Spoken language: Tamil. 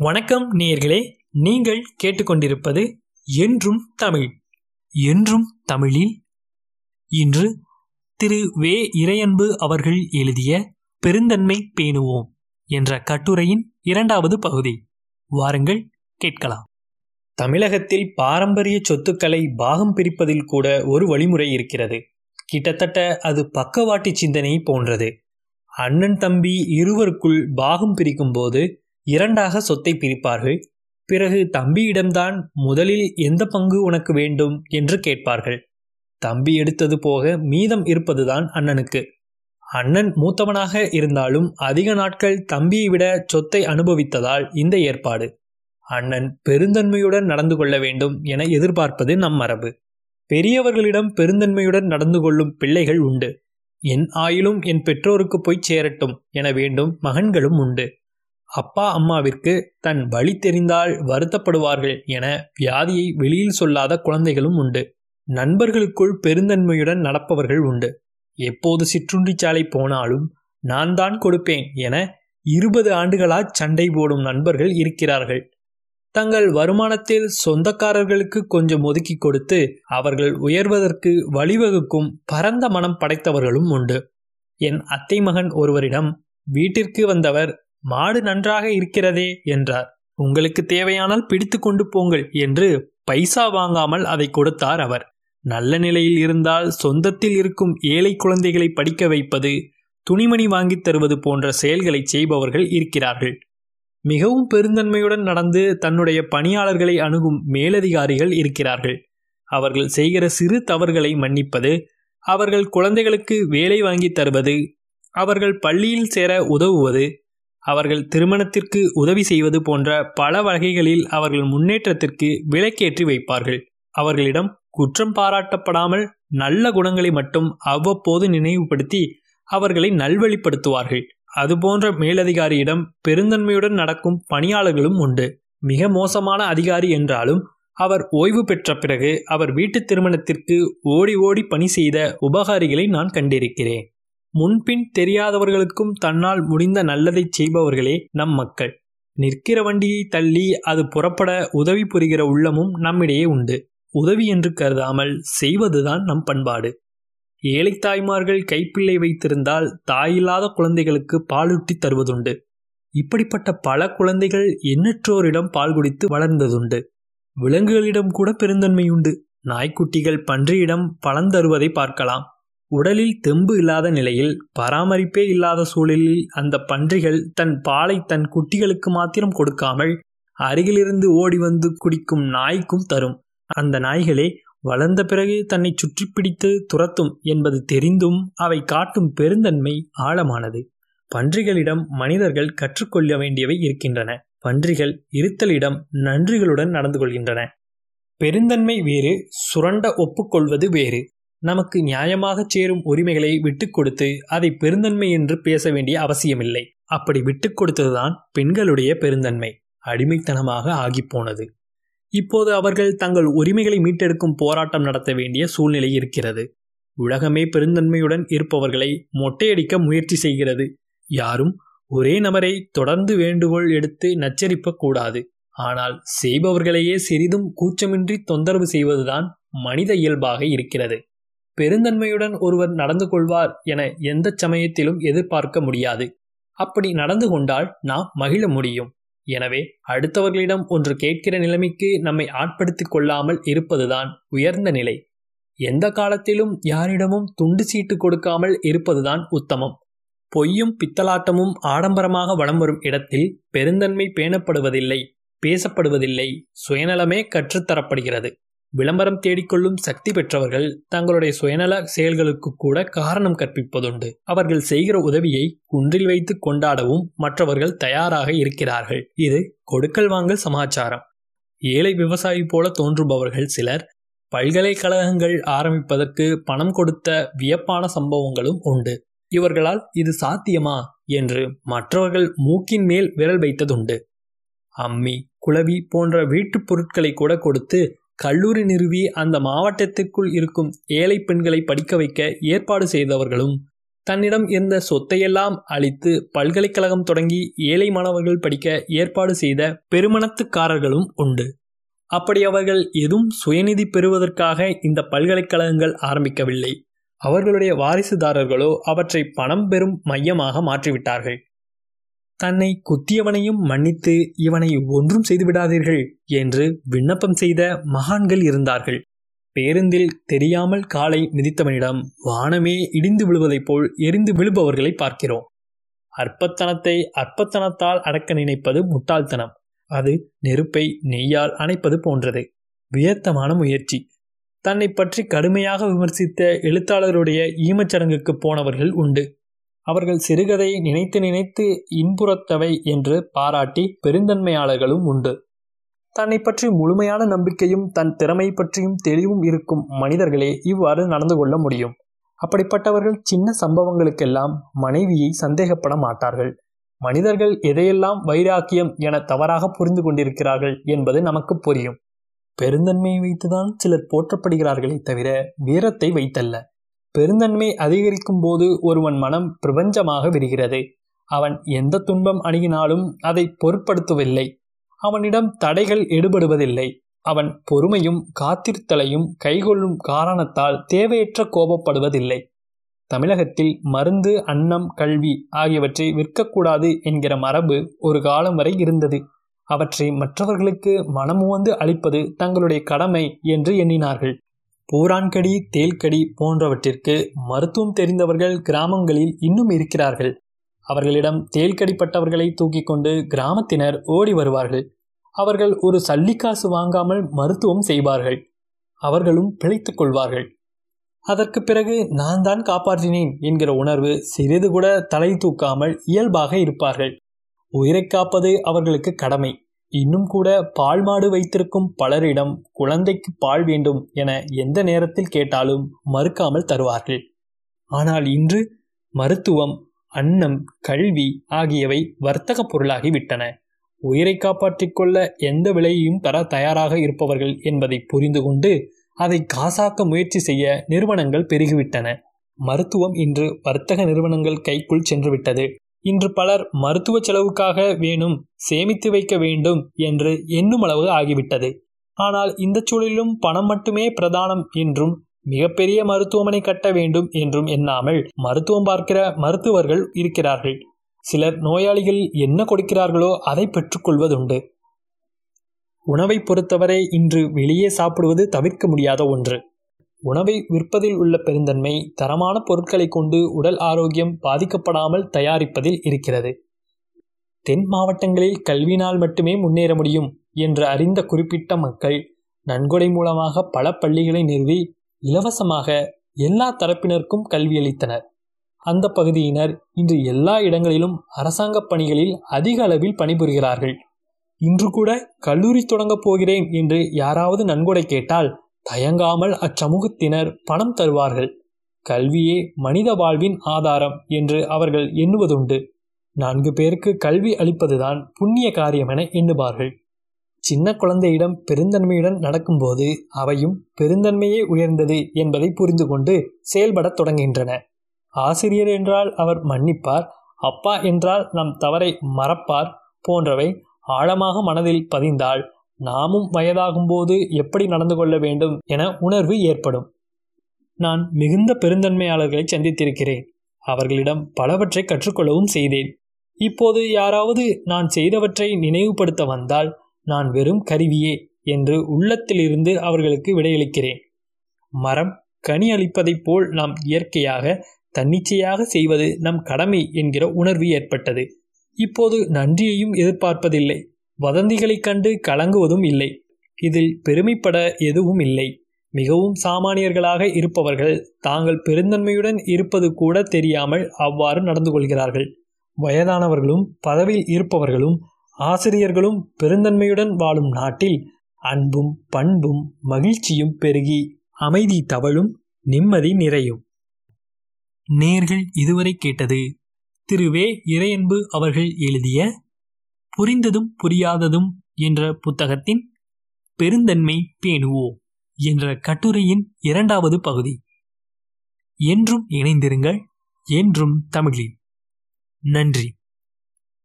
வணக்கம் நேயர்களே நீங்கள் கேட்டுக்கொண்டிருப்பது என்றும் தமிழ் என்றும் தமிழில். இன்று திரு. வே. இறையன்பு அவர்கள் எழுதிய பெருந்தன்மை பேணுவோம் என்ற கட்டுரையின் இரண்டாவது பகுதி. வாருங்கள் கேட்கலாம். தமிழகத்தில் பாரம்பரிய சொத்துக்களை பாகம் பிரிப்பதில் கூட ஒரு வழிமுறை இருக்கிறது. கிட்டத்தட்ட அது பக்கவாட்டி சிந்தனை போன்றது. அண்ணன் தம்பி இருவருக்குள் பாகம் பிரிக்கும்போது இரண்டாக சொத்தை பிரிப்பார்கள். பிறகு தம்பியிடம்தான் முதலில் எந்த பங்கு உனக்கு வேண்டும் என்று கேட்பார்கள். தம்பி எடுத்தது போக மீதம் இருப்பதுதான் அண்ணனுக்கு. அண்ணன் மூத்தவனாக இருந்தாலும் அதிக நாட்கள் தம்பியை விட சொத்தை அனுபவித்ததால் இந்த ஏற்பாடு. அண்ணன் பெருந்தன்மையுடன் நடந்து கொள்ள வேண்டும் என எதிர்பார்ப்பது நம் மரபு. பெரியவர்களிடம் பெருந்தன்மையுடன் நடந்து கொள்ளும் பிள்ளைகள் உண்டு. என் ஆயிலும் என் பெற்றோருக்கு போய் சேரட்டும் என வேண்டும் மகன்களும் உண்டு. அப்பா அம்மாவிற்கு தன் வழி தெரிந்தால் வருத்தப்படுவார்கள் என வியாதியை வெளியில் சொல்லாத குழந்தைகளும் உண்டு. நண்பர்களுக்குள் பெருந்தன்மையுடன் நடப்பவர்கள் உண்டு. எப்போது சிற்றுண்டிச்சாலை போனாலும் நான் தான் கொடுப்பேன் என இருபது ஆண்டுகளா சண்டை போடும் நண்பர்கள் இருக்கிறார்கள். தங்கள் வருமானத்தில் சொந்தக்காரர்களுக்கு கொஞ்சம் ஒதுக்கி கொடுத்து அவர்கள் உயர்வதற்கு வழிவகுக்கும் பரந்த மனம் படைத்தவர்களும் உண்டு. என் அத்தை மகன் ஒருவரிடம் வீட்டிற்கு வந்தவர் மாடு நன்றாக இருக்கிறதே என்றார். உங்களுக்கு தேவையானால் பிடித்து கொண்டு போங்கள் என்று பைசா வாங்காமல் அதை கொடுத்தார் அவர். நல்ல நிலையில் இருந்தால் சொந்தத்தில் இருக்கும் ஏழை குழந்தைகளை படிக்க வைப்பது துணிமணி வாங்கித் தருவது போன்ற செயல்களை செய்பவர்கள் இருக்கிறார்கள். மிகவும் பெருந்தன்மையுடன் நடந்து தன்னுடைய பணியாளர்களை அணுகும் மேலதிகாரிகள் இருக்கிறார்கள். அவர்கள் செய்கிற சிறு தவறுகளை மன்னிப்பது அவர்கள் குழந்தைகளுக்கு வேலை வாங்கி தருவது அவர்கள் பள்ளியில் சேர உதவுவது அவர்கள் திருமணத்திற்கு உதவி செய்வது போன்ற பல வகைகளில் அவர்கள் முன்னேற்றத்திற்கு விலக்கேற்றி வைப்பார்கள். அவர்களிடம் குற்றம் பாராட்டப்படாமல் நல்ல குணங்களை மட்டும் அவ்வப்போது நினைவுபடுத்தி அவர்களை நல்வழிப்படுத்துவார்கள். அதுபோன்ற மேலதிகாரியிடம் பெருந்தன்மையுடன் நடக்கும் பணியாளர்களும் உண்டு. மிக மோசமான அதிகாரி என்றாலும் அவர் ஓய்வு பெற்ற பிறகு அவர் வீட்டு திருமணத்திற்கு ஓடி ஓடி பணி செய்த உபகாரிகளை நான் கண்டிருக்கிறேன். முன்பின் தெரியாதவர்களுக்கும் தன்னால் முடிந்த நல்லதை செய்பவர்களே நம் மக்கள். நிற்கிற வண்டியை தள்ளி அது புறப்பட உதவி புரிகிற உள்ளமும் நம்மிடையே உண்டு. உதவி என்று கருதாமல் செய்வதுதான் நம் பண்பாடு. ஏழை தாய்மார்கள் கைப்பிள்ளை வைத்திருந்தால் தாயில்லாத குழந்தைகளுக்கு பாலூட்டி தருவதுண்டு. இப்படிப்பட்ட பல குழந்தைகள் எண்ணற்றோரிடம் பால் குடித்து வளர்ந்ததுண்டு. விலங்குகளிடம் கூட பெருந்தன்மையுண்டு. நாய்க்குட்டிகள் பன்றியிடம் பலன் தருவதை பார்க்கலாம். உடலில் தெம்பு இல்லாத நிலையில் பராமரிப்பே இல்லாத சூழலில் அந்த பன்றிகள் தன் பாலை தன் குட்டிகளுக்கு மாத்திரம் கொடுக்காமல் அருகிலிருந்து ஓடி வந்து குடிக்கும் நாய்க்கும் தரும். அந்த நாய்களே வளர்ந்த பிறகு தன்னை சுற்றி பிடித்து துரத்தும் என்பது தெரிந்தும் அவை காட்டும் பெருந்தன்மை ஆழமானது. பன்றிகளிடம் மனிதர்கள் கற்றுக்கொள்ள வேண்டியவை இருக்கின்றன. பன்றிகள் இருத்தலிடம் நன்றிகளுடன் நடந்து கொள்கின்றன. பெருந்தன்மை வேறு சுரண்ட ஒப்புக்கொள்வது வேறு. நமக்கு நியாயமாக சேரும் உரிமைகளை விட்டுக் கொடுத்து அதை பெருந்தன்மை என்று பேச வேண்டிய அவசியமில்லை. அப்படி விட்டுக் கொடுத்ததுதான் பெண்களுடைய பெருந்தன்மை. அடிமைத்தனமாக ஆகிப்போனது இப்போது அவர்கள் தங்கள் உரிமைகளை மீட்டெடுக்கும் போராட்டம் நடத்த வேண்டிய சூழ்நிலை இருக்கிறது. உலகமே பெருந்தன்மையுடன் இருப்பவர்களை மொட்டையடிக்க முயற்சி செய்கிறது. யாரும் ஒரே நபரை தொடர்ந்து வேண்டுகோள் எடுத்து நச்சரிப்ப கூடாது. ஆனால் செய்பவர்களையே சிறிதும் கூச்சமின்றி தொந்தரவு செய்வதுதான் மனித இயல்பாக இருக்கிறது. பெருந்தன்மையுடன் ஒருவர் நடந்து கொள்வார் என எந்த சமயத்திலும் எதிர்பார்க்க முடியாது. அப்படி நடந்து கொண்டால் நாம் மகிழ முடியும். எனவே அடுத்தவர்களிடம் ஒன்று கேட்கிற நிலைமைக்கு நம்மை ஆட்படுத்திக் கொள்ளாமல் இருப்பதுதான் உயர்ந்த நிலை. எந்த காலத்திலும் யாரிடமும் துண்டு சீட்டு கொடுக்காமல் இருப்பதுதான் உத்தமம். பொய்யும் பித்தலாட்டமும் ஆடம்பரமாக வளம் வரும் இடத்தில் பெருந்தன்மை பேணப்படுவதில்லை பேசப்படுவதில்லை சுயநலமே கற்றுத்தரப்படுகிறது. விளம்பரம் தேடிக்கொள்ளும் சக்தி பெற்றவர்கள் தங்களுடைய சுயநல செயல்களுக்கு கூட காரணம் கற்பிப்பதுண்டு. அவர்கள் செய்கிற உதவியை குன்றில் வைத்து கொண்டாடவும் மற்றவர்கள் தயாராக இருக்கிறார்கள். இது கொடுக்கல் வாங்கல் சமாச்சாரம். ஏழை விவசாயி போல தோன்றுபவர்கள் சிலர் பல்கலைக்கழகங்கள் ஆரம்பிப்பதற்கு பணம் கொடுத்த வியப்பான சம்பவங்களும் உண்டு. இவர்களால் இது சாத்தியமா? என்று மற்றவர்கள் மூக்கின் மேல் விரல் வைத்ததுண்டு. அம்மி குளவி போன்ற வீட்டுப் பொருட்களை கூட கொடுத்து கல்லூரி நிறுவி அந்த மாவட்டத்திற்குள் இருக்கும் ஏழை பெண்களை படிக்க வைக்க ஏற்பாடு செய்தவர்களும் தன்னிடம் இருந்த சொத்தையெல்லாம் அளித்து பல்கலைக்கழகம் தொடங்கி ஏழை மாணவர்கள் படிக்க ஏற்பாடு செய்த பெருமணத்துக்காரர்களும் உண்டு. அப்படி அவர்கள் எதுவும் சுயநிதி பெறுவதற்காக இந்த பல்கலைக்கழகங்கள் ஆரம்பிக்கவில்லை. அவர்களுடைய வாரிசுதாரர்களோ அவற்றை பணம் பெறும் மையமாக மாற்றிவிட்டார்கள். தன்னை குத்தியவனையும் மன்னித்து இவனை ஒன்றும் செய்துவிடாதீர்கள் என்று விண்ணப்பம் செய்த மகான்கள் இருந்தார்கள். பேருந்தில் தெரியாமல் காலை மிதித்தவனிடம் வானமே இடிந்து விழுவதைப் போல் எரிந்து விழுபவர்களை பார்க்கிறோம். அற்பத்தனத்தை அற்பத்தனத்தால் அடக்க நினைப்பது முட்டாள்தனம். அது நெருப்பை நெய்யால் அணைப்பது போன்றது. வியர்த்தமான முயற்சி. தன்னை பற்றி கடுமையாக விமர்சித்த எழுத்தாளருடைய ஈமச்சடங்குக்கு போனவர்கள் உண்டு. அவர்கள் சிறுகதை நினைத்து நினைத்து இன்புறத்தவை என்று பாராட்டி பெருந்தன்மையாளர்களும் உண்டு. தன்னை பற்றி முழுமையான நம்பிக்கையும் தன் திறமை பற்றியும் தெளிவும் இருக்கும் மனிதர்களே இவ்வாறு நடந்து கொள்ள முடியும். அப்படிப்பட்டவர்கள் சின்ன சம்பவங்களுக்கெல்லாம் மனைவியை சந்தேகப்பட மாட்டார்கள். மனிதர்கள் எதையெல்லாம் வைராக்கியம் என தவறாக புரிந்து கொண்டிருக்கிறார்கள் என்பது நமக்கு புரியும். பெருந்தன்மையை வைத்துதான் சிலர் போற்றப்படுகிறார்களே தவிர வீரத்தை வைத்தல்ல. பெருந்தன்மை அதிகரிக்கும் போது ஒருவன் மனம் பிரபஞ்சமாக விரிகிறது. அவன் எந்த துன்பம் அணுகினாலும் அதை பொருட்படுத்தவில்லை. அவனிடம் தடைகள் எடுபடுவதில்லை. அவன் பொறுமையும் காத்திருத்தலையும் கைகொள்ளும் காரணத்தால் தேவையற்ற கோபப்படுவதில்லை. தமிழகத்தில் மருந்து அன்னம் கல்வி ஆகியவற்றை விற்கக்கூடாது என்கிற மரபு ஒரு காலம் வரை இருந்தது. அவற்றை மற்றவர்களுக்கு மனமுவந்து அளிப்பது தங்களுடைய கடமை என்று எண்ணினார்கள். பூரான்கடி தேல்கடி போன்றவற்றிற்கு மருத்துவம் தெரிந்தவர்கள் கிராமங்களில் இன்னும் இருக்கிறார்கள். அவர்களிடம் தேல்கடிப்பட்டவர்களை தூக்கி கொண்டு கிராமத்தினர் ஓடி வருவார்கள். அவர்கள் ஒரு சல்லிக்காசு வாங்காமல் மருத்துவம் செய்வார்கள். அவர்களும் பிழைத்துக் கொள்வார்கள். அதற்கு பிறகு நான் தான் காப்பாற்றினேன் என்கிற உணர்வு சிறிது கூட தலை தூக்காமல் இயல்பாக இருப்பார்கள். உயிரை காப்பது அவர்களுக்கு கடமை. இன்னும் கூட பால் மாடு வைத்திருக்கும் பலரிடம் குழந்தைக்கு பால் வேண்டும் என எந்த நேரத்தில் கேட்டாலும் மறுக்காமல் தருவார்கள். ஆனால் இன்று மருத்துவம் அன்னம் கல்வி ஆகியவை வர்த்தக பொருளாகி விட்டன. உயிரை காப்பாற்றிக் கொள்ள எந்த விலையையும் தர தயாராக இருப்பவர்கள் என்பதை புரிந்து கொண்டு அதை காசாக்க முயற்சி செய்ய நிறுவனங்கள் பெருகிவிட்டன. மருத்துவம் இன்று வர்த்தக நிறுவனங்கள் கைக்குள் சென்றுவிட்டது. இன்று பலர் மருத்துவ செலவுக்காக வேணும் சேமித்து வைக்க வேண்டும் என்று எண்ணும் அளவு ஆகிவிட்டது. ஆனால் இந்த சூழலிலும் பணம் மட்டுமே பிரதானம் என்றும் மிகப்பெரிய மருத்துவமனை கட்ட வேண்டும் என்றும் எண்ணாமல் மருத்துவம் பார்க்கிற மருத்துவர்கள் இருக்கிறார்கள். சிலர் நோயாளிகள் என்ன கொடுக்கிறார்களோ அதை பெற்றுக்கொள்வதுண்டு. உணவை பொறுத்தவரை இன்று வெளியே சாப்பிடுவது தவிர்க்க முடியாத ஒன்று. உணவை விற்பதில் உள்ள பெருந்தன்மை தரமான பொருட்களை கொண்டு உடல் ஆரோக்கியம் பாதிக்கப்படாமல் தயாரிப்பதில் இருக்கிறது. தென் மாவட்டங்களில் கல்வினால் மட்டுமே முன்னேற முடியும் என்று அறிந்த குறிப்பிட்ட மக்கள் நன்கொடை மூலமாக பல பள்ளிகளை நிறுவி இலவசமாக எல்லா தரப்பினருக்கும் கல்வியளித்தனர் அந்த பகுதியினர் இன்று எல்லா இடங்களிலும் அரசாங்க பணிகளில் அதிக அளவில் பணிபுரிகிறார்கள். இன்று கூட கல்லூரி தொடங்கப் போகிறேன் என்று யாராவது நன்கொடை கேட்டால் தயங்காமல் அச்சமூகத்தினர் பணம் தருவார்கள். கல்வியே மனித வாழ்வின் ஆதாரம் என்று அவர்கள் எண்ணுவதுண்டு. நான்கு பேருக்கு கல்வி அளிப்பதுதான் புண்ணிய காரியம் என எண்ணுவார்கள். சின்ன குழந்தையிடம் பெருந்தன்மையுடன் நடக்கும்போது அவையும் பெருந்தன்மையே உயர்ந்தது என்பதை புரிந்து கொண்டு செயல்படத் தொடங்குகின்றன. ஆசிரியர் என்றால் அவர் மன்னிப்பார் அப்பா என்றால் நம் தவறை மறப்பார் போன்றவை ஆழமாக மனதில் பதிந்தால் நாமும் வயதாகும்போது எப்படி நடந்து கொள்ள வேண்டும் என உணர்வு ஏற்படும். நான் மிகுந்த பெருந்தன்மையாளர்களை சந்தித்திருக்கிறேன். அவர்களிடம் பலவற்றை கற்றுக்கொள்ளவும் செய்தேன். இப்போது யாராவது நான் செய்தவற்றை நினைவுபடுத்த வந்தால் நான் வெறும் கருவியே என்று உள்ளத்திலிருந்து அவர்களுக்கு விடையளிக்கிறேன். மரம் கனி அளிப்பதைப் போல் நாம் இயற்கையாக தன்னிச்சையாக செய்வது நம் கடமை என்கிற உணர்வு ஏற்பட்டது. இப்போது நன்றியையும் எதிர்பார்ப்பதில்லை. வதந்திகளைக் கண்டு கலங்குவதும் இல்லை. இதில் பெருமைப்பட எதுவும் இல்லை. மிகவும் சாமானியர்களாக இருப்பவர்கள் தாங்கள் பெருந்தன்மையுடன் இருப்பது கூட தெரியாமல் அவ்வாறு நடந்து கொள்கிறார்கள். வயதானவர்களும் பதவியில் இருப்பவர்களும் ஆசிரியர்களும் பெருந்தன்மையுடன் வாழும் நாட்டில் அன்பும் பண்பும் மகிழ்ச்சியும் பெருகி அமைதி தவழும் நிம்மதி நிறையும். நேர்கள் இதுவரை கேட்டது. திரு. வே. இறையன்பு அவர்கள் எழுதிய புரிந்ததும் புரியாததும் என்ற புத்தகத்தின் பெருந்தன்மை பேணுவோ என்ற கட்டுரையின் இரண்டாவது பகுதி. என்றும் இணைந்திருங்கள் என்றும் தமிழில். நன்றி.